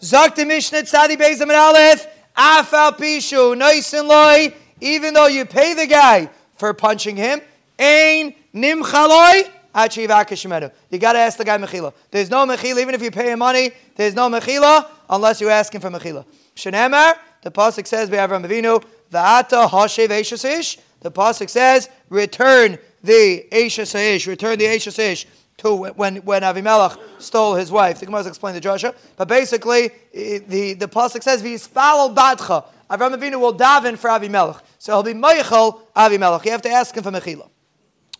Zok the Mishnah Tzadi Beis Amid Aleph, Afal Pishu, nice and loy, even though you pay the guy for punching him, Ain Nimchaloi, you got to ask the guy mechila. There's no mechila, even if you pay him money, there's no mechila unless you ask him for mechila. Shenemar, the pasuk says, Be'avram Avinu, Va'ata hashev ish. The pasuk says, return the Eishes ish, return the Eishes ish to when, when Avimelech stole his wife. The Gemara explained to Joshua. But basically, the, the pasuk says, V'yispalal badcha. Avram Avinu will daven for Avimelech. So he'll be Meichel Avimelech. You have to ask him for mechila.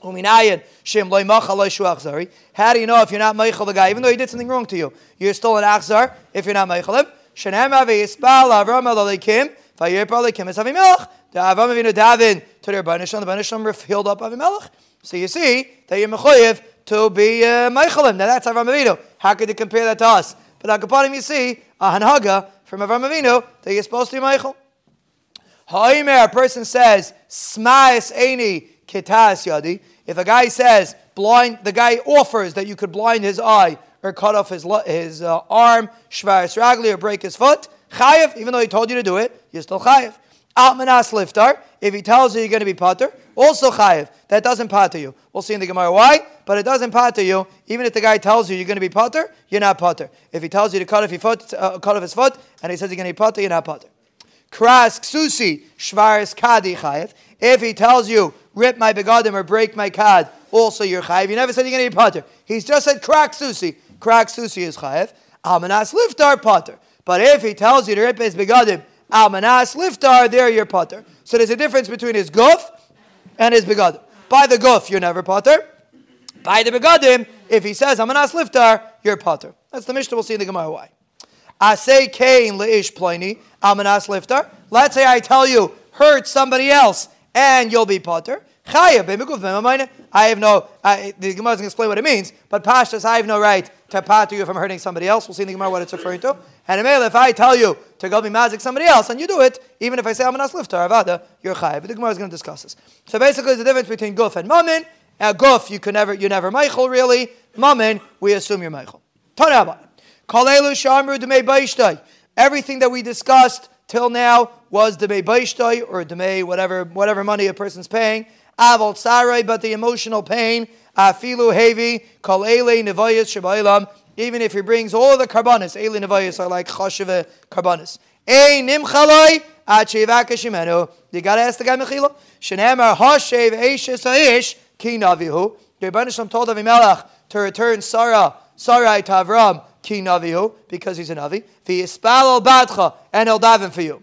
How do you know if you're not Meichel the guy, even though he did something wrong to you? You're still an Achzar if you're not Meichel him. Shenem Avi Yispal Avram Alekim, Vayir Alekim is Avimelech. The Avram Avinu Davin to their Banisham, the Banisham filled up Avimelech. So you see that you're Mechoyev to be uh, Meichel him. Now that's Avram Avinu. How could you compare that to us? But Akapanim you see a Hanhaga from Avram Avinu that you're supposed to be Meichel. Ha'imeh, a person says, Smais Eini Kitas Yadi. If a guy says, blind, the guy offers that you could blind his eye or cut off his, his uh, arm, shvaris ragli, or break his foot, chayiv, even though he told you to do it, you're still chayiv. Liftar, if he tells you you're going to be potter, also chayiv. That doesn't pater you. We'll see in the Gemara why, but it doesn't pater you. Even if the guy tells you you're going to be potter, you're not potter. If he tells you to cut off, your foot, uh, cut off his foot, and he says you're going to be potter, you're not potter. Kras ksusi shvaris kadi chayiv. If he tells you rip my begadim or break my kad, also you're chayiv. You never said you're going to be potter. He's just said crack susi. Crack susi is chayiv. Almanas liftar potter. But if he tells you to rip his begadim, almanas liftar, there you're potter. So there's a difference between his guf and his begadim. By the guf, you're never potter. By the begadim, if he says almanas liftar, you're potter. That's the Mishnah. We'll see in the Gemara why. I say kain leish pliny almanas liftar. Let's say I tell you hurt somebody else and you'll be potter. I have no, I, the Gemara doesn't explain what it means, but Pashtas, I have no right to pater you from hurting somebody else. We'll see in the Gemara what it's referring to. And if I tell you to go be mazik somebody else and you do it, even if I say I'm an asliftar avada, you're chayiv. The Gemara is going to discuss this. So basically, the difference between guf and mammon. Now, guf, you can never, you never meichel really. Mammon, we assume you're. Tanabah. Kalelu shamru demei Everything that we discussed till now was the Baishtai or the whatever whatever money a person's paying. Avol sarai, but the emotional pain. Afilu hevi kol ele nevayas shabaylam. Even if he brings all the karbanis, ele nevayas are like chashiva karbanis. Ei nimchaloi achivaka shimenu. You got to ask the guy mechila. Shenemar hashev eishes haish ki navihu. The Rebbeinu told Avimelech to return Sarah, Sarai to Avram ki navihu, because he's a navi. V'yispal badcha, and he'll daven for you.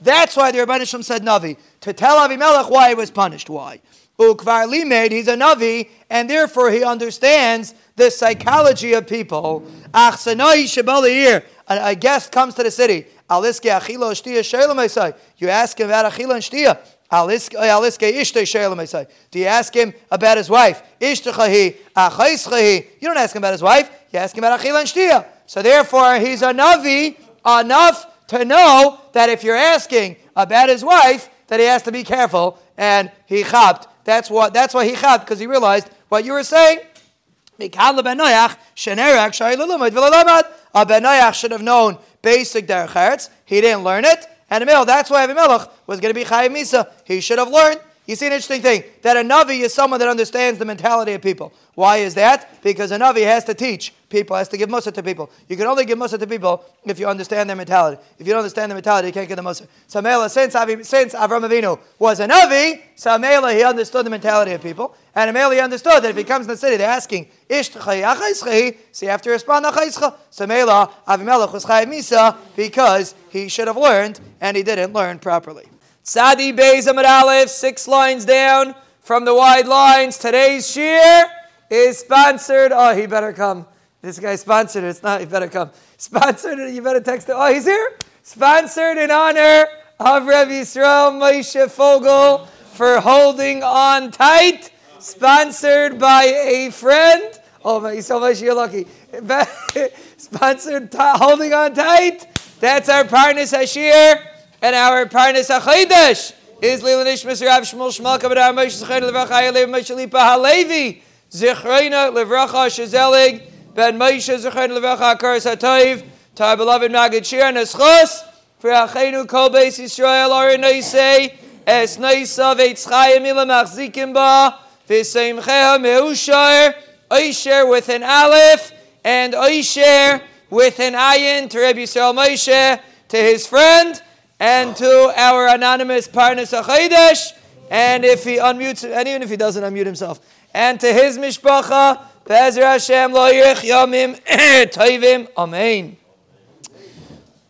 That's why the Rabban Shem said Navi. To tell Avimelech why he was punished. Why? Ukvar Limed, he's a Navi, and therefore he understands the psychology of people. A guest comes to the city. You ask him about achila and shtia. Eh, Do you ask him about his wife? You don't ask him about his wife. You ask him about achila and shtia. So therefore, he's a navi enough to know that if you're asking about his wife, that he has to be careful, and he chapped. That's what. That's why he chapped because he realized what you were saying. Benayach should have known basic derech He didn't learn it, and Emil, that's why Avimelech was going to be Chayiv Misa. He should have learned. You see an interesting thing that a Navi is someone that understands the mentality of people. Why is that? Because a Navi has to teach people, has to give Musa to people. You can only give Musa to people if you understand their mentality. If you don't understand their mentality, you can't give the Musa. So Mela, since, Avi, since Avram Avinu was a Navi, so Mela, he understood the mentality of people. And Mela, he understood that if he comes in the city, they're asking, Ish ah so you have to respond, ah So Mela, Avimelech was Misa because he should have learned and he didn't learn properly. Sadi Beis Amid Aleph, six lines down from the wide lines. Today's shear is sponsored. Oh, he better come. This guy sponsored it. It's not, he better come. Sponsored it. You better text him. Oh, he's here? Sponsored in honor of Rabbi Yisrael Moshe Fogel for holding on tight. Sponsored by a friend. Oh, my, so much you're lucky. Sponsored, t- holding on tight. That's our Parnas Hashir and our Parnas HaChodesh is Lila Nishmas Rav Shmuel Shmuel Kabadar Moshe Zechreina Levracha Yalev Moshe Lipa Halevi Zechreina Levracha Shazelig Ben Moshe Zechreina Levracha Akaras HaToiv to our beloved Magid Shir and for Achenu Kol Beis Yisrael Or Noisei Es Noisav Eitz Chayim Ila Machzikim Ba V'Seimcheha Meushar Oisher with an Aleph and Oisher with an Ayin to Rabbi Yisrael Moshe to his friend and to our anonymous Parnas HaChodesh and if he unmutes, and even if he doesn't unmute himself, and to his mishpacha, Be'ezer Hashem lo yirich yomim toivim, amen.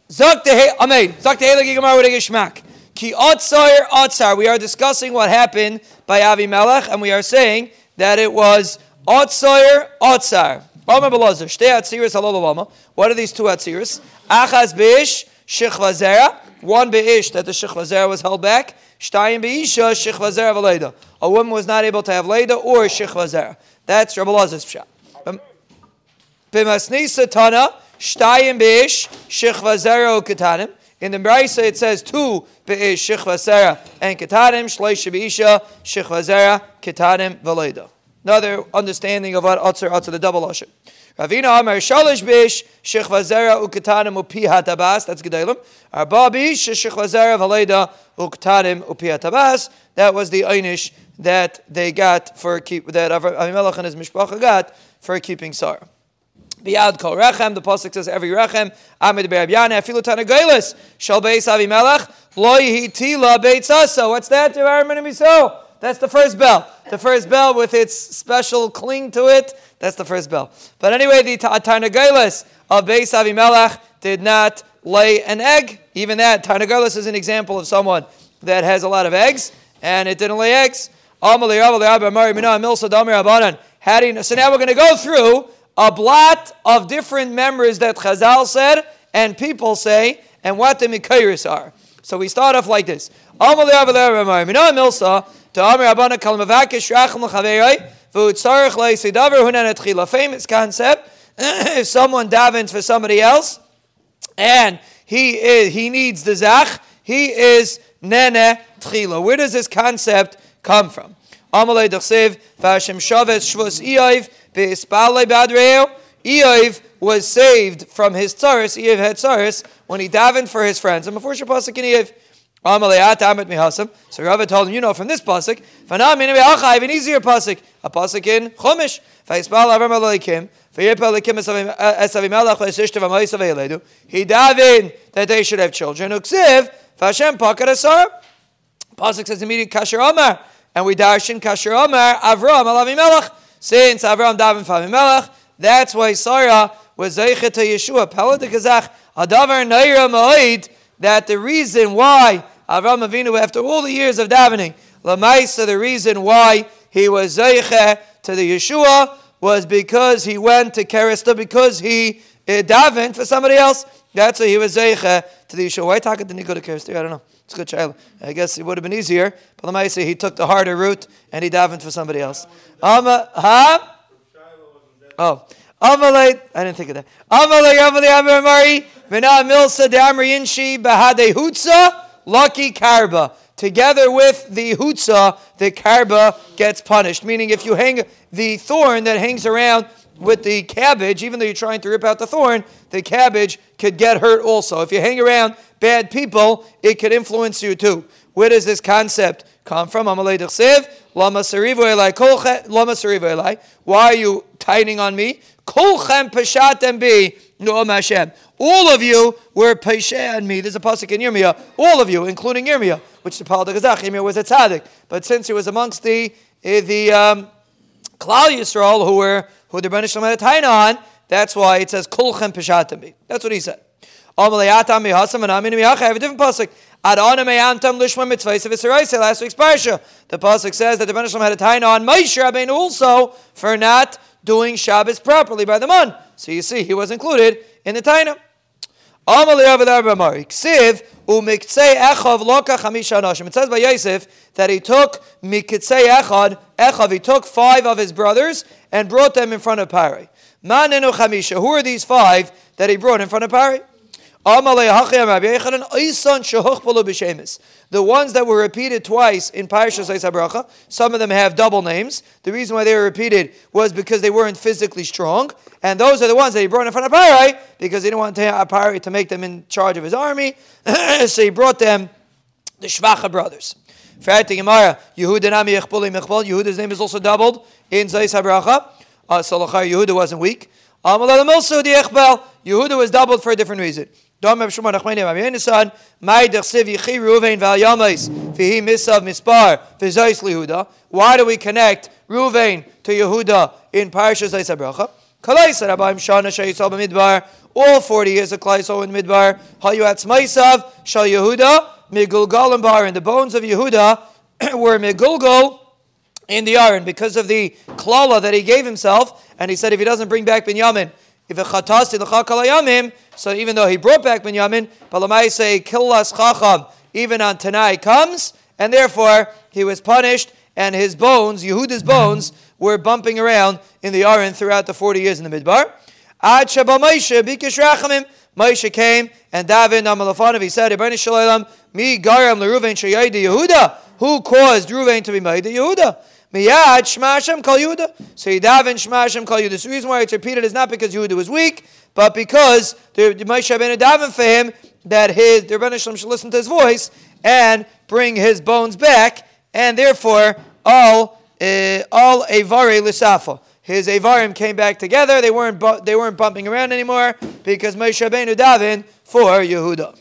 Zok te amen. Zok te hele gigamar with a geschmack. Ki otzar otzar. We are discussing what happened by Avimelech, and we are saying that it was otzar otzar. What are these two atziris? Achaz bish shichva zera. One beish that the shichva zera was held back. Shtayim beisha shichva zera v'leida. A woman was not able to have leida or shichva zera. That's Rabbi Lazar's pshat. Um, B'masnisa tana shtayim beish shichva zera ketanim. In the Brisa it says two beish shichva zera and ketanim shleisha beisha shichva zera ketanim v'leida. Another understanding of what Atzer Atzer the double usher. Ravina Amar Shalish Bish Shechva Zera Ukatanim Upi Hatabas. That's Gedalim. Arba Bish Shechva Zera Valeda Ukatanim Upi Hatabas. That was the Einish that they got for keep that Avimelech and his mishpacha got for keeping Sarah. Biad kol rechem. The pasuk says every rechem. Amid be'abyane afilu tanagailis. Shal beis Avimelech lo yihitila beitzasa. What's that? so. That's the first bell. The first bell with its special cling to it. That's the first bell. But anyway, the Tarnagailis of Beis Avimelech did not lay an egg. Even that, Tarnagailis is an example of someone that has a lot of eggs and it didn't lay eggs. So now we're going to go through a blot of different members that Chazal said and people say and what the Mikairis are. So we start off like this. Famous concept. if someone davens for somebody else and he is, he needs the zach, he is nene tchila. Where does this concept come from? Amalei dachsev v'Hashem shaves shvus Eiv be'ispalei badreo. Eiv was saved from his tzaris. Eiv had tzaris when he davened for his friends. And before Shabbos Eiv, so Rava told him, you know from this pasuk, an easier pasuk, a pasuk in Chumash. Eh, he davened that they should have children. Pasuk says immediate kasher Omar, and we darshan kasher Omar Avram alavimelech. Since Avram davened for Avimelech, that's why Sarah was zeichet to Yeshua. Pella de Kazach, Adavar Naira Ma'id, that the reason why Avram Avinu, after all the years of davening, Lamaisa, the reason why he was Zeiche to the Yeshua was because he went to Kerista, because he uh, davened for somebody else. That's why he was Zeiche to the Yeshua. Why talk didn't he go to Kerista? I don't know. It's a good child. I guess it would have been easier. But Lamaisa, he took the harder route and he davened for somebody else. Um, huh? Oh. Amalei, I didn't think of that. Amalei, Amalei, Amalei, Vina Milsa, Damri Inshi, Bahade Hutsa lucky karba. Together with the hutzah, the karba gets punished. Meaning, if you hang the thorn that hangs around with the cabbage, even though you're trying to rip out the thorn, the cabbage could get hurt also. If you hang around bad people, it could influence you too. Where does this concept come from? Why are you tightening on me? Kolchem peshatem bi no Hashem. All of you were peshe on me. There's a pasuk in Yirmiyah. All of you, including Yirmiyah, which the Paul Gazach. Yirmiyah was a tzaddik, but since he was amongst the eh, the um, Klal Yisrael who were who the Rebbeinu Shalom had a taina on, that's why it says kulchem peshatem bi. That's what he said. I have a different pasuk. Last week's parsha, the pasuk says that the Rebbeinu Shalom had a taina on Moshe Rabbeinu also for not doing Shabbos properly by the month. So you see, he was included in the Taina. It says by Yosef that he took mikitzei echad, echav, he took five of his brothers and brought them in front of Pari. Chamisha. Who are these five that he brought in front of Pari? The ones that were repeated twice in Parashas Bracha, some of them have double names. The reason why they were repeated was because they weren't physically strong. And those are the ones that he brought in front of Pari because he didn't want Pari to make them in charge of his army. so he brought them the Shvacha brothers. Yehuda's name is also doubled in Zayis HaBracha. Uh, so Yehuda wasn't weak. Yehuda was doubled for a different reason. Why do we connect Ruvain to Yehuda in Parashas Eis HaBracha? All 40 years of Klaiso in Midbar. Hayu Atzmaisav Shal Yehuda Migulgal and the bones of Yehuda were Migulgal in the iron because of the klala that he gave himself. And he said if he doesn't bring back Binyamin, if a chatas in the chakalayamim, so even though he brought back Binyamin, Palamai say killas chacham, even on Tanai comes, and therefore he was punished, and his bones, Yehuda's bones, were bumping around in the Aron throughout the 40 years in the Midbar. Ad Shabbat Moshe, Bikish Rachamim, Moshe came, and David Amalafanov, he said, Ibn Shalom, Mi Garam Leruven Shayaydi Yehuda, who caused Ruvain to be made Yehuda? Miyad Shmashem Kal Yehuda. So Yidavin Shmashem Kal Yehuda. The reason why it's repeated is not because Yehuda was weak, but because the Moshe Rabbeinu daven for him that his the Shalom should listen to his voice and bring his bones back, and therefore all Uh, all avare lisafa. His avarim came back together. They weren't bu- they weren't bumping around anymore because Moshe Rabbeinu daven for Yehuda.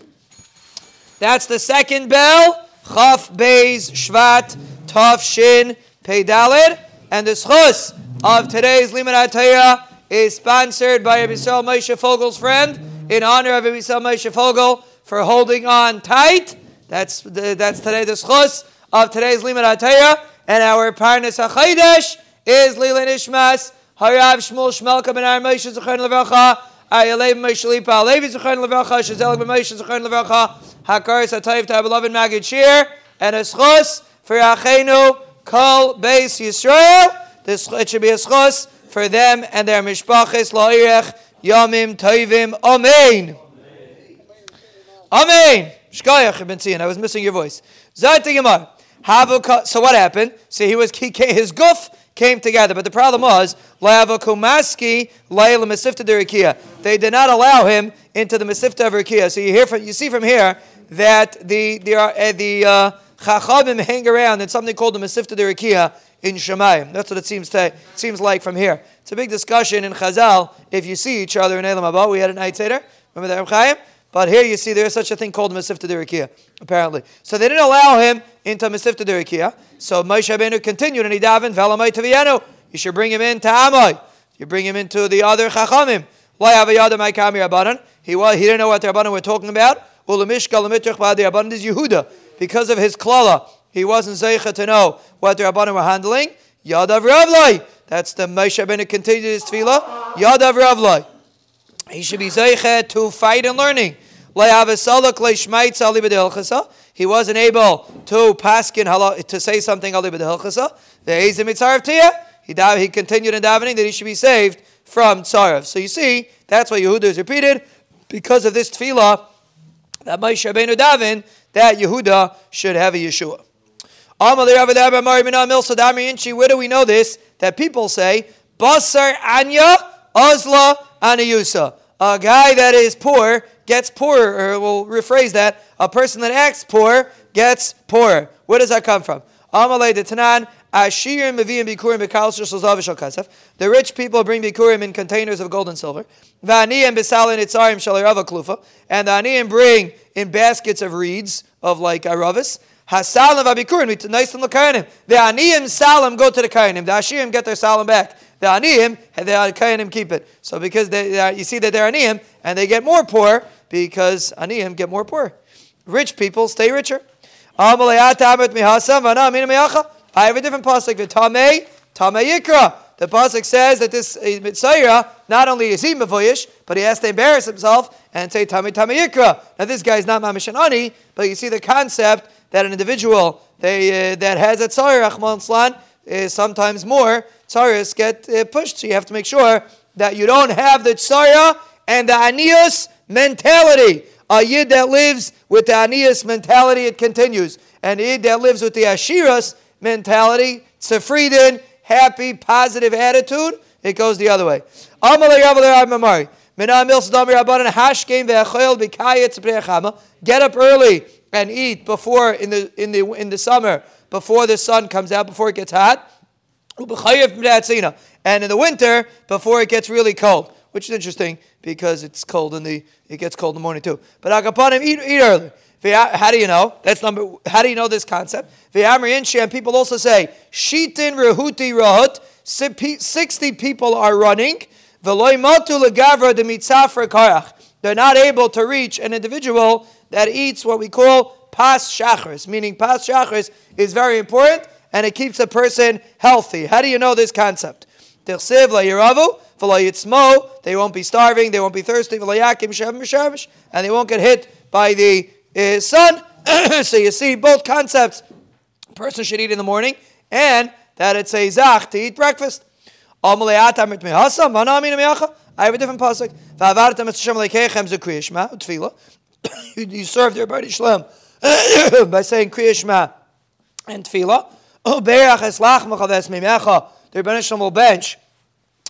That's the second bell. Chaf Beis Shvat Tav Shin Pei Dalid. And the schus of today's Torah is sponsored by Abisal Moshe Fogel's friend in honor of Abisal Moshe Fogel for holding on tight. That's the, that's today the schus of today's Limud Torah. And our Parnas HaChaydesh is Lila Nishmas, Harav Shmuel Shmelka Ben Ar Moshe Zechon Levracha, Ayalev Moshe Lipa, Alevi Zechon Levracha, Ben Moshe Zechon Levracha, Hakaris HaTayv to our beloved Magid Shir, and a schus for Achenu Kol Beis Yisrael. This it should be a schos for them and their mishpachis la'irech yamim toivim. Amen. Amen. Shkoyach, seeing. I was missing your voice. Zayt So what happened? See, he was he came, his goof came together, but the problem was derikia. They did not allow him into the mesifta of rikia. So you hear from you see from here that the the uh, the uh, Chachamim hang around in something called the Masifta Derikia in Shemayim. That's what it seems to seems like from here. It's a big discussion in Chazal if you see each other in Elam Abba. We had a night. Remember that Chaim? But here you see there is such a thing called Masifta Derikia, apparently. So they didn't allow him into Masifta Derikia. So Moshe Rabbeinu continued and he davened, Velamai Tavienu. You should bring him into Amai. You bring him into the other Chachamim. He, was, he didn't know what the Rabbanim were talking about. Rabbanim is Yehuda because of his klala, he wasn't zeicha to know what the Rabbanim were handling. Yadav Ravlai. That's the Moshe Rabbeinu continued his tefillah. Yadav Ravlai. He should be zeicha to fight and learning. He wasn't able to paskin to say something The he he continued in davening that he should be saved from tzarav. So you see, that's why Yehuda is repeated because of this tefillah that Moshe Rabbeinu daven that Yehuda should have a Yeshua. Where do we know this? That people say, Basar Anya Ozla Anayusa. A guy that is poor gets poorer, or we'll rephrase that. A person that acts poor gets poorer. Where does that come from? Ashirim Bikurim. The rich people bring Bikurim in containers of gold and silver. And the Aniyim bring in baskets of reeds, of like Aravis. And. The Aniyim Salim go to the Kayanim. The Ashirim get their Salim back. The Aniyim, the Kayanim keep it. So because they, are, you see that they're Aniyim, and they get more poor because Aniyim get more poor. Rich people stay richer. I have a different pasuk. The Tamei, Tamei Yikra. the pasuk says that this Mitzayra not only is he mavoyish, but he has to embarrass himself and say Tami Tami Yikra. Now this guy is not Mamish Ani, but you see the concept that an individual they, uh, that has a Tzayra, is sometimes more Tzayras get uh, pushed. So you have to make sure that you don't have the Tzayra and the Anius mentality. A yid that lives with the Anias mentality, it continues. And a yid that lives with the Ashiras mentality, Tzafridin, happy, positive attitude, it goes the other way. Get up early and eat before in the in the in the summer before the sun comes out before it gets hot. And in the winter before it gets really cold, which is interesting because it's cold in the it gets cold in the morning too. But Akapanim eat eat early. How do you know? That's number. How do you know this concept? And people also say shitin rahut. Sixty people are running. They're not able to reach an individual that eats what we call pas shachris, meaning pas shachris is very important and it keeps a person healthy. How do you know this concept? They won't be starving, they won't be thirsty, and they won't get hit by the uh, sun. so you see both concepts. A person should eat in the morning and that it's a zach to eat breakfast. I have a different pasuk. you serve their body shlem by saying Kriya Shema and Tefillah. The Rebbeinu will bench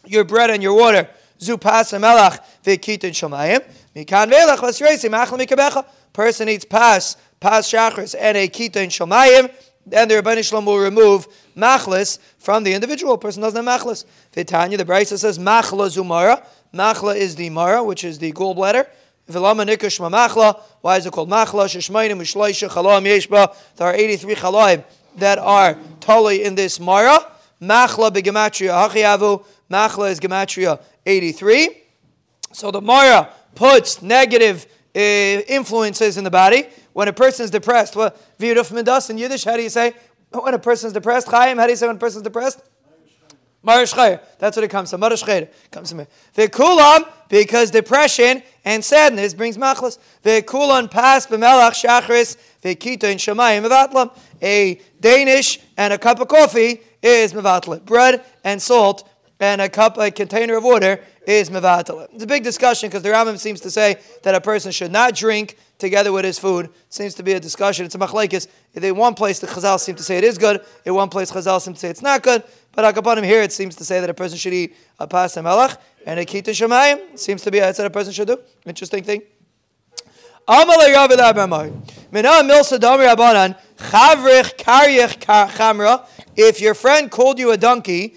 your bread and your water. Melach shomayim. Mikan mikabecha. Person eats pas, pas shachris, and a kitin shomayim. Then the Rebbeinu Shalom will remove machlis from the individual. person doesn't have machlis. V'tanya, the Brisa says machla zumara. Machla is the mara, which is the gallbladder. V'lama nikush machla. Why is it called machla? Sheshmayim u'shloisha chalaim yeshba. There are 83 chalaim that are totally in this mara. Machla begematria hachiyavu. Machla is gematria 83. So the mara puts negative uh, influences in the body. When a person is depressed, well, v'yuduf midas in Yiddish, how do you say? When a person is depressed, Chaim, how do you say when a person is depressed? Marish That's what it comes from. Marish comes from it. V'kulam, because depression and sadness brings machlas. V'kulan pas b'melach shachris v'kita in shamayim mevatlam. A Danish and a cup of coffee is mevatlam. Bread and salt and a cup, a container of water is mevatlam. It's a big discussion because the Rambam seems to say that a person should not drink together with his food. Seems to be a discussion. It's a machlaikis. In one place, the Chazal seem to say it is good. In one place, Chazal seem to say it's not good. But Akapanim here, it seems to say that a person should eat a pasta melach and a kita shemayim. Seems to be that's what a person should do. Interesting thing. If your friend called you a donkey,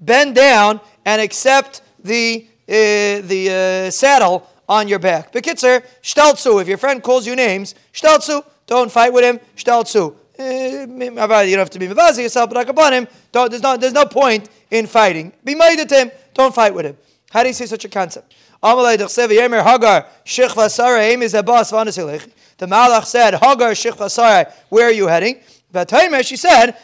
bend down and accept the uh, the uh, saddle on your back. Bekitzer, shteltsu. If your friend calls you names, shteltsu. Don't fight with him. Shteltsu. Eh, you don't have to be mevazi yourself, but akabanim, don't, there's, no, there's no point in fighting. Be made at him, don't fight with him. How do you see such a concept? The Malach said, Hagar Sarai, where are you heading? But Taymar, she said,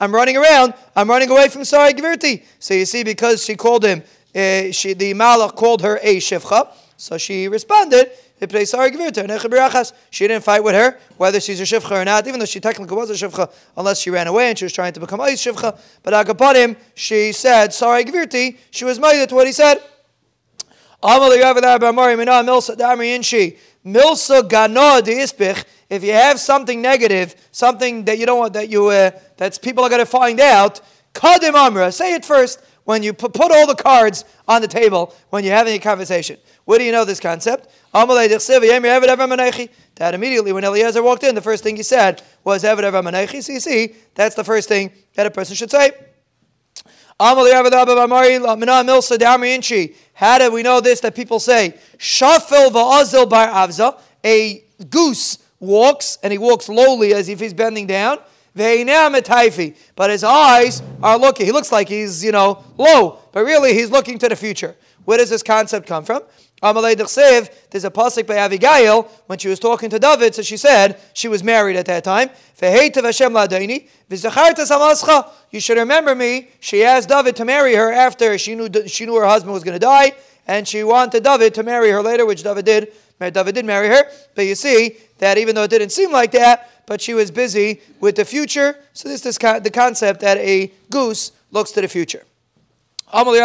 I'm running around, I'm running away from Sarai Gvirti. So you see, because she called him, uh, she, the Malach called her a Shivcha, so she responded, she didn't fight with her, whether she's a shivcha or not, even though she technically was a shivcha, unless she ran away and she was trying to become a shivcha. But Agapanim, she said, sorry, Gvirti, she was made to what he said. If you have something negative, something that you don't want, that you uh, that people are going to find out, kadim amra, say it first when you put all the cards on the table when you're having a conversation. Where do you know this concept? That immediately when Eliezer walked in, the first thing he said was Eved Ever So you see, that's the first thing that a person should say. How do we know this? That people say, va'azil bar avza, a goose walks, and he walks lowly as if he's bending down. But his eyes are looking. He looks like he's, you know, low, but really he's looking to the future. Where does this concept come from? Amalei Dechsev, there's a pasuk by Abigail when she was talking to David, so she said she was married at that time. You should remember me. She asked David to marry her after she knew she knew her husband was going to die, and she wanted David to marry her later, which David did. David did marry her, but you see that even though it didn't seem like that, but she was busy with the future. So this is the concept that a goose looks to the future. How do you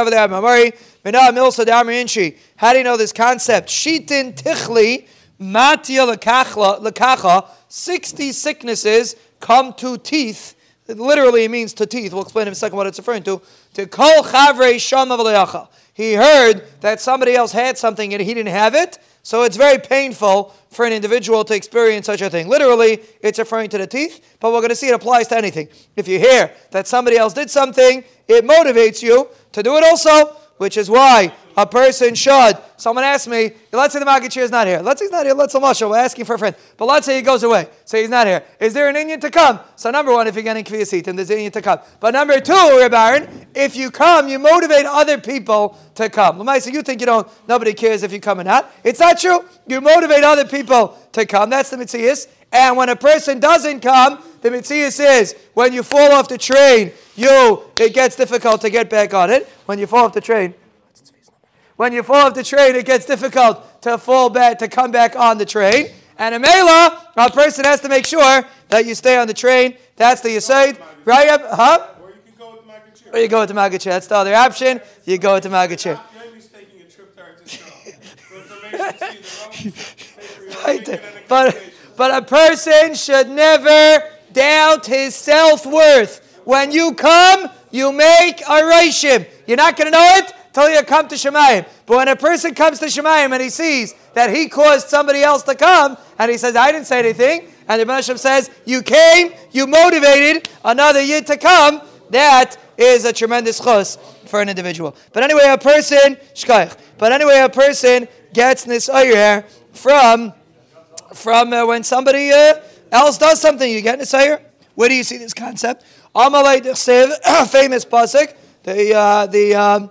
know this concept? Shitin tichli matia lekacha. Sixty sicknesses come to teeth. It literally means to teeth. We'll explain in a second what it's referring to. To kol chavrei shama He heard that somebody else had something and he didn't have it. So it's very painful for an individual to experience such a thing. Literally, it's referring to the teeth, but we're going to see it applies to anything. If you hear that somebody else did something, it motivates you to do it also, which is why a person should. Someone asked me, let's say the Maggid is not here. Let's say he's not here. Let's say We're asking for a friend. But let's say he goes away. So he's not here. Is there an Indian to come? So number one, if you're getting Kviyasit, there's an Indian to come. But number two, Baron, if you come, you motivate other people to come. Lamaisa, you think you don't, nobody cares if you come or not. It's not true. You motivate other people to come. That's the Mitzvah. And when a person doesn't come, the Mitzvah is when you fall off the train, you it gets difficult to get back on it. When you fall off the train, when you fall off the train, it gets difficult to fall back to come back on the train. And a mela, a person has to make sure that you stay on the train. That's the Yisaid. Right? Huh? Or you can go with Magachir. Or you go with the Magachir. That's the other option. You go with the Magachir. right. But, but a person should never doubt his self worth. When you come, you make a rashim. You're not going to know it till you come to Shemayim. But when a person comes to Shemayim and he sees that he caused somebody else to come, and he says, I didn't say anything, and the Hashem says, You came, you motivated another yid to come, that is a tremendous chos for an individual. But anyway, a person, shkaich, but anyway, a person gets this here from, from uh, when somebody uh, else does something. You get this here? Where do you see this concept? Amalei famous pasuk, the uh, the um,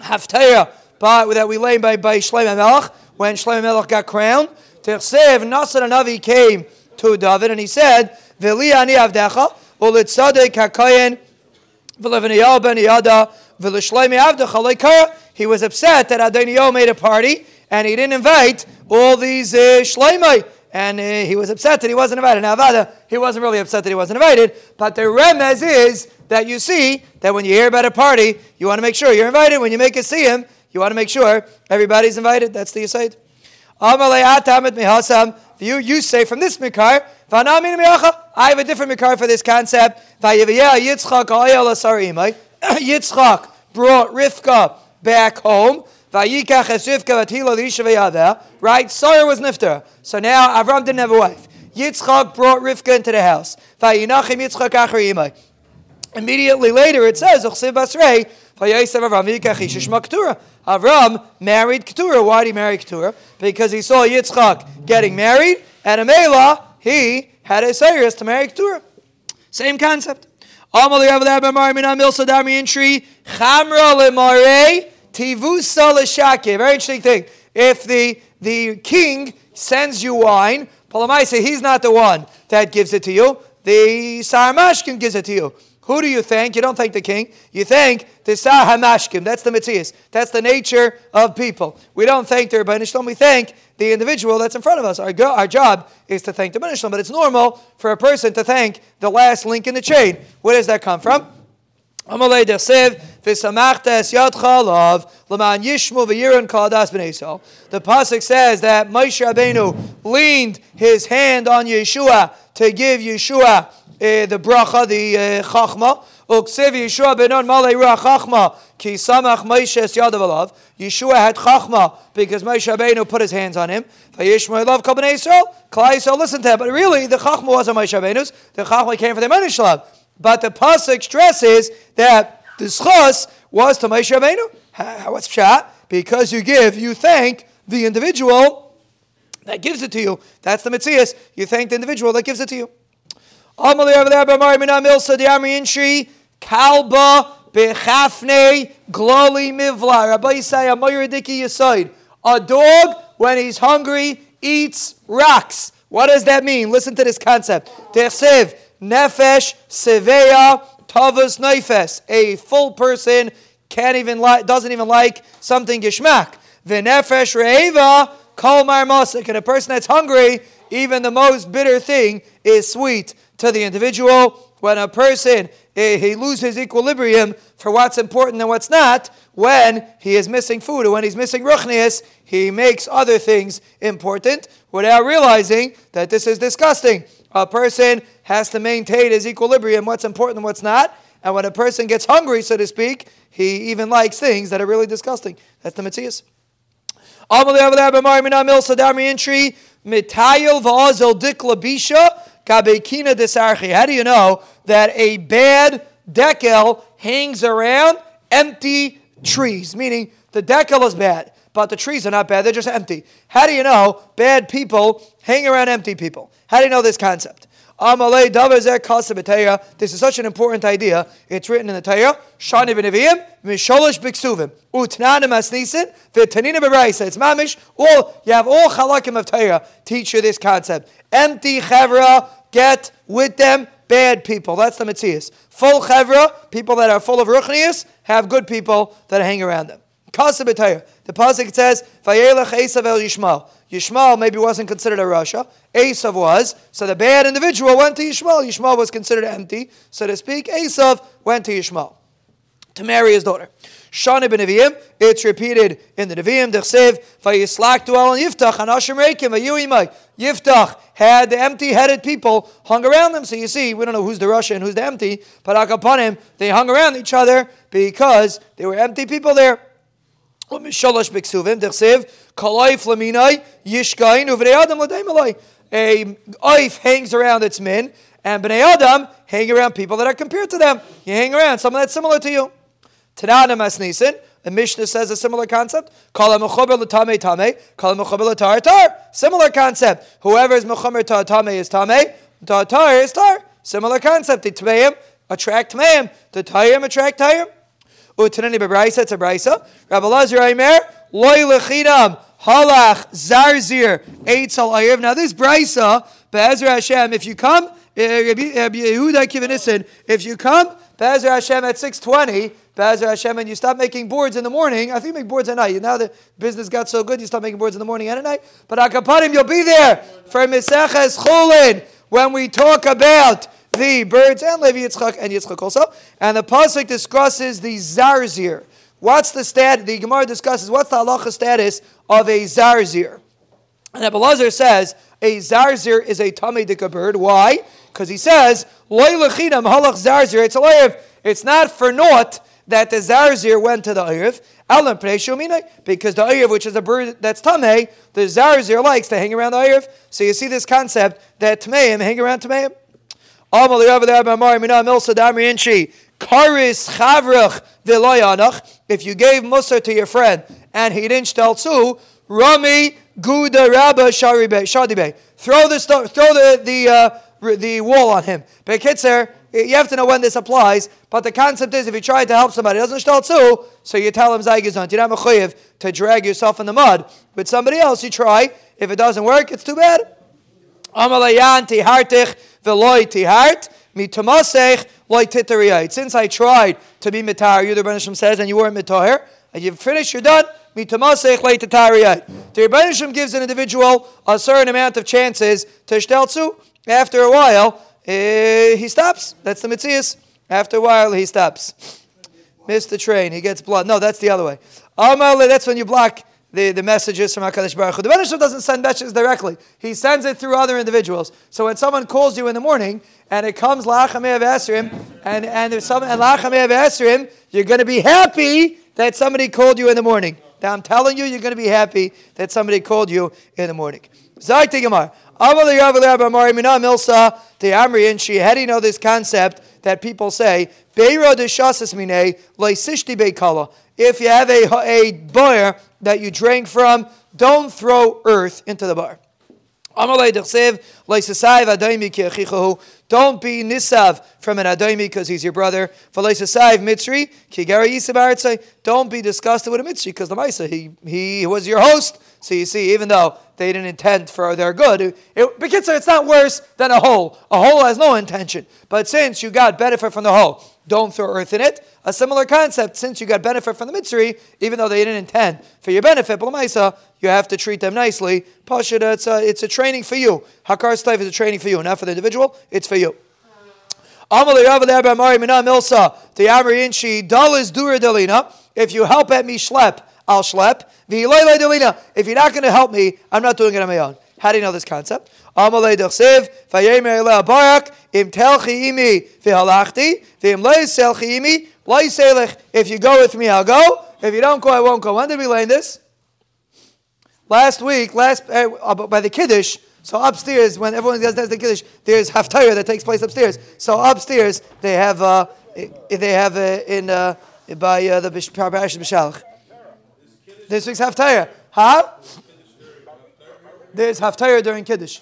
Haftarah that we lay by by Shlomo Melech when Shlomo Melech got crowned. Tersev Nasar Navi came to David and he said, "V'li ani avdecha ulitzadek hakayin v'leviniyal ben yada v'lishleimi avdecha leikara." He was upset that Adoniyo made a party and he didn't invite all these uh, and uh, he was upset that he wasn't invited. Now, Avada, he wasn't really upset that he wasn't invited, but the remez is that you see that when you hear about a party, you want to make sure you're invited. When you make a see him, you want to make sure everybody's invited. That's the Yisaid. You, you say from this Mikar, I have a different Mikar for this concept. Yitzchak brought Rivka back home. Right? Sarah was nifter. So now Avram didn't have a wife. Yitzchak brought Rivka into the house. Immediately later it says, Avram married Keturah. Why did he marry Keturah? Because he saw Yitzchak getting married, and Amela, he had a Cyrus to marry Keturah. Same concept. Amalei Chamra Tivusa l'shake. Very interesting thing. If the, the king sends you wine, Palamaisa, he's not the one that gives it to you. The Sarmashkin gives it to you. Who do you thank? You don't thank the king. You thank the Sar Hamashkim. That's the Matthias. That's the nature of people. We don't thank the Rebbeinu Shalom. We thank the individual that's in front of us. Our, go- our job is to thank the Shalom. But it's normal for a person to thank the last link in the chain. Where does that come from? Amalei Dersev v'samachta es yadcha alav l'man yishmu v'yiran kadas b'nei The pasuk says that Moshe Rabbeinu leaned his hand on Yeshua to give Yeshua uh, the bracha, the uh, chachma. Uksiv Yeshua benon malei ruach chachma ki samach Moshe es yadav. Yeshua had chachma because Moshe Rabbeinu put his hands on him. V'yishmu love kol b'nei Yisrael. Klal Yisrael listened to him. But really, the chachma wasn't Moshe Rabbeinu's. The chachma came from the Menishlam. But the pasuk stresses that the schos was to Moshe Rabbeinu. What's pshat? Because you give, you thank the individual that gives it to you. That's the mitzias. You thank the individual that gives it to you. Kalba bechafne gloli mivla. Rabbi Yisai Amoyradiki Yisoid. A dog, when he's hungry, eats rocks. What does that mean? Listen to this concept. Tersev, nefesh, seveya, tavus neifes. A full person can't even like, doesn't even like something gishmak. V'nefesh re'eva, kol marmosik. And a person that's hungry, even the most bitter thing is sweet to the individual. When a person eh, he loses equilibrium for what's important and what's not, when he is missing food or when he's missing ruchnias, he makes other things important without realizing that this is disgusting. A person has to maintain his equilibrium, what's important and what's not. And when a person gets hungry, so to speak, he even likes things that are really disgusting. That's the Matthias. How do you know that a bad decal hangs around empty trees? Meaning the decal is bad, but the trees are not bad, they're just empty. How do you know bad people hang around empty people? How do you know this concept? This is such an important idea. It's written in the Torah. Shani b'neviyim, misholosh b'ksuvim, utnanim asnisin, v'tanina. It's mamish. All you have all chalakim of Torah teach you this concept. Empty chevra, get with them bad people. That's the mitzias. Full chevra, people that are full of ruchnias, have good people that hang around them. The pasuk says, "Vayelech Esav el Yishmael." Yishmael maybe wasn't considered a rasha. Esav was. So the bad individual went to Yishmael. Yishmael was considered empty, so to speak. Esav went to Yishmael to marry his daughter. Shana ben Nevi'im, it's repeated in the Nevi'im, Dechsev, Vayislak Dual and Yiftach, Anashim Reikim, Vayuimai. Yiftach had the empty headed people hung around them. So you see, we don't know who's the rasha and who's the empty, but him, they hung around each other because there were empty people there. Shalosh Biksuvim, Dechsev, Kalaif Laminai, Yishkain, Uvrei Adam Ladaimalai. A oif hangs around its men, and Bnei Adam hang around people that are compared to them. You hang around someone that's similar to you. Tanana Masnisin, the Mishnah says a similar concept. Similar concept. Whoever is mechomer tar tamei is tamei, tar tar is tar. Similar concept. The tmeim attract tmeim, the tayim attract tayim. Utanani bebraisa, it's a braisa. Rabbi Lazar Aimer, loy lechinam, halach, zarzir, eitz al ayev. Now this braisa, Be'ezra Hashem, if you come, eh, Rabbi Yehuda Kivanisin, if you come, Be'ezra Hashem at 620, Be'ezra Hashem, and you stop making boards in the morning, I think you make boards at night. Now the business got so good, you stop making boards in the morning and at night. But Akapanim, you'll be there for Meseches Chulin, when we talk about the birds and Levi Yitzchak and Yitzchak also. And the pasuk discusses the zarzir. What's the stat? The Gemara discusses what's the halacha status of a zarzir. And Abelazar says a zarzir is a tamidika bird. Why? Because he says loy lechinam halach zarzir. It's a It's not for naught that the zarzir went to the ayriv. Because the ayriv, which is a bird that's tameh, the zarzir likes to hang around the ayriv. So you see this concept that tameim hang around tameim. If you gave Musa to your friend and he didn't tell Rami Guda Rabba Shadibe. Throw the throw the the uh, the wall on him. Bekitzer, you have to know when this applies. But the concept is, if you try to help somebody, doesn't shtal tzu, so you tell him zaygizant. You're not to drag yourself in the mud. With somebody else, you try. If it doesn't work, it's too bad. Amalayan tihartich veloy tihart mitamasech. Since I tried to be mitar, you the Rebbeinu says, and you weren't mitar, and you've finished, you're done. Mitamasech. The Rebbeinu gives an individual a certain amount of chances to shteltzu. After a while, uh, he stops. That's the mitzias. After a while, he stops. Missed the train. He gets blood. No, that's the other way. That's when you block the, the messages from HaKadosh Baruch Hu. The Rebbe doesn't send messages directly. He sends it through other individuals. So when someone calls you in the morning and it comes Lachamei Esrim and, and there's some and Esrim, you're going to be happy that somebody called you in the morning. Now I'm telling you, you're going to be happy that somebody called you in the morning. Zayt Gemar. Milsa the and she had to know this concept that people say, Beira de Shasas Mine, Leisishti Beikala. If you have a, a bar that you drank from, don't throw earth into the bar. Don't be nisav from an adaymi because he's your brother. Don't be disgusted with a mitzri because the Maisa, he, he was your host. So you see, even though they didn't intend for their good, it, it, it's not worse than a hole. A hole has no intention. But since you got benefit from the hole, don't throw earth in it. A similar concept, since you got benefit from the mitzri, even though they didn't intend for your benefit, but Blamaisa, you have to treat them nicely. Pashida, it's a, uh, it's a training for you. Hakar life is a training for you, not for the individual, it's for you. If you help at me schlep, I'll schlep. If you're not going to help me, I'm not doing it on my own. How do you know this concept? Amalei dechsev, vayemer im telchi imi v'im lo yiselchi imi, lo yiselech. If you go with me, I'll go. If you don't go, I won't go. When did we learn this? Last week, last uh, by the Kiddush, so upstairs, when everyone does the Kiddush, there's Haftarah that takes place upstairs. So upstairs, they have, uh, they have uh, in, uh, by uh, the Parsha of Bishalach. This week's Haftarah. Huh? There's Haftarah during Kiddush.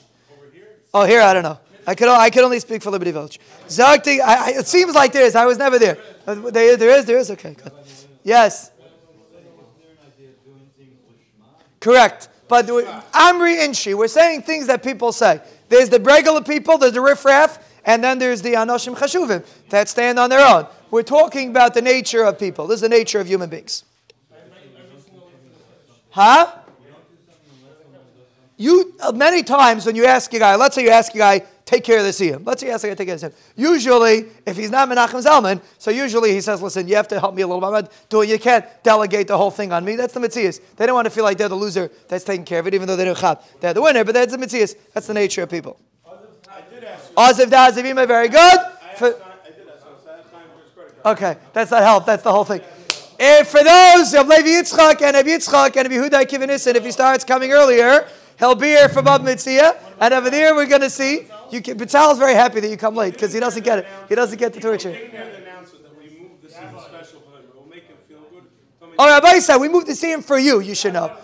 Oh, here, I don't know. I could, I could only speak for Liberty Village. Zagti, I, I, it seems like there is. I was never there. Uh, there, there is, there is. Okay, good. Yes. Correct. But Amri and Shi, we're saying things that people say. There's the regular people, there's the riffraff, and then there's the Anoshim Chashuvim that stand on their own. We're talking about the nature of people. This is the nature of human beings. Huh? You uh, many times when you ask a guy, let's say you ask a guy, take care of the siyum. Let's say you ask a guy, take care of siyum. Usually, if he's not Menachem Zalman, so usually he says, listen, you have to help me a little bit. I'm not doing, you can't delegate the whole thing on me. That's the mitzias. They don't want to feel like they're the loser that's taking care of it, even though they don't have. They're the winner, but that's the mitzias. That's the nature of people. Oziv Dazivima, very good. Okay, that's not help. That's the whole thing. If for those of Levi Yitzchak and Rabbi Yitzchak and Rabbi Huda Kivanis, and if he starts coming earlier, He'll be here from Ab Mitzia, and over there we're going to see. You can, is very happy that you come late because he doesn't get it. He doesn't get the torture. Oh, Rabbi said we moved the siyum for you. You should know.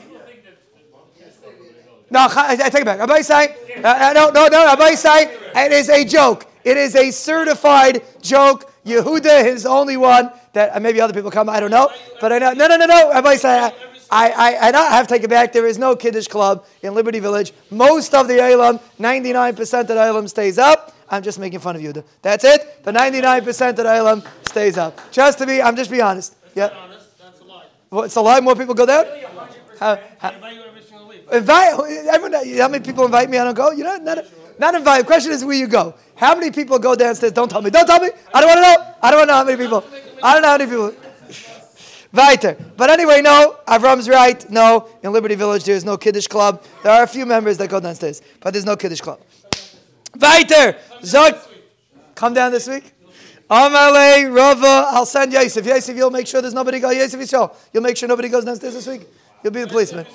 No, I, take it back. Rabbi say, uh, uh, no, no, no. Rabbi say it is a joke. It is a certified joke. Yehuda is the only one that uh, maybe other people come. I don't know, but I know. No, no, no, no. Rabbi say. I, I, I not have to take it back. There is no Kiddush club in Liberty Village. Most of the Eilam, 99% of the Eilam stays up. I'm just making fun of you. That's it. The 99% of the Eilam stays up. Just to be, I'm just be honest. Yeah. That's a lie. Well, it's a lie. More people go down. How, how, invite everyone. How many people invite me? I don't go. You know, not, not invite. The question is where you go. How many people go downstairs? Don't tell me. Don't tell me. I don't want to know. I don't want to know how many people. I don't know how many people. Weiter. But anyway, no, Avram's right. No, in Liberty Village there is no Kiddush club. There are a few members that go downstairs, but there's no Kiddush club. Weiter. Zog. Come down this week. Amale Rava. I'll send Yosef. Yosef, you'll make sure there's nobody go. Yosef Yisrael. You'll make sure nobody goes downstairs this week. You'll be the policeman.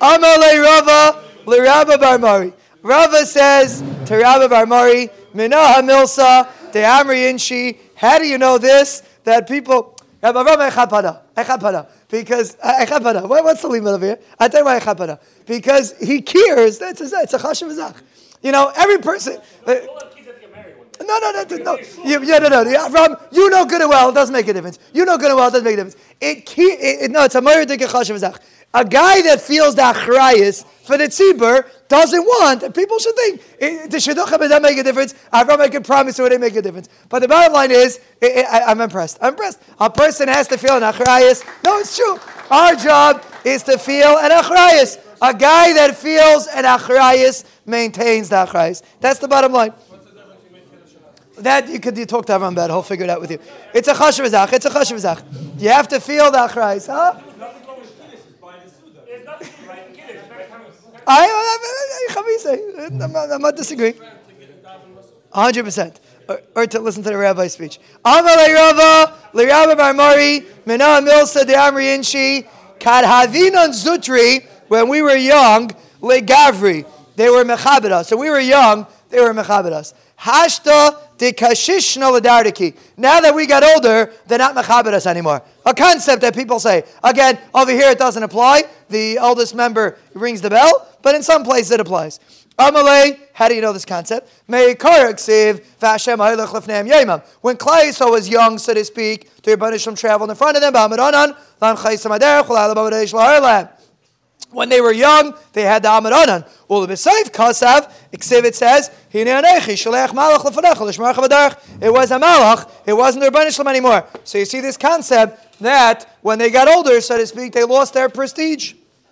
Amale Rava. Lirabba Barmari. Rava says to Rabba Barmari, Minaha Milsa, De Amri Inshi. How do you know this? That people Rabbi Rama Echapada. Echapada. Because, uh, Echapada. What's the limit over here? I tell you why Echapada. Because he cares. That's a, it's a chashav. You know, every person. Uh, no, no, no, no. You, yeah, no, no. Yeah, Ram, you know good and well. It doesn't make a difference. You know good and well. It doesn't make a difference. It, it, it no, it's a moyer chashav zach. A guy that feels the achrayas for the tzibur doesn't want, and people should think, the shidduchim doesn't make a difference. Avram I can promise it would make a difference. But the bottom line is, I, am I'm impressed. I'm impressed. A person has to feel an achrayas. No, it's true. Our job is to feel an achrayas. A guy that feels an achrayas maintains the achrayas. That's the bottom line. That you could you talk to Avram about. He'll figure it out with you. It's a chashav It's a chashav You have to feel the achrayas, huh? I, I'm, not, disagreeing. 100%. Or, or, to listen to the rabbi's speech. Kad Havinon Zutri, when we were young, Le Gavri, they were Mechabit So we were young, they were Mechabit Hashta de Kashishna Ladardiki. Now that we got older, they're not Mechabit anymore. A concept that people say. Again, over here it doesn't apply. The oldest member rings the bell, but in some places it applies. Amalei, how do you know this concept? When Klai was young, so to speak, to Rebbeinu traveled in front of them, when they were young, they had the Amid. Well, the B'Seif Kasav, Exhibit says, It was a Malach, it wasn't the Rebbeinu anymore. So you see this concept that when they got older, so to speak, they lost their prestige.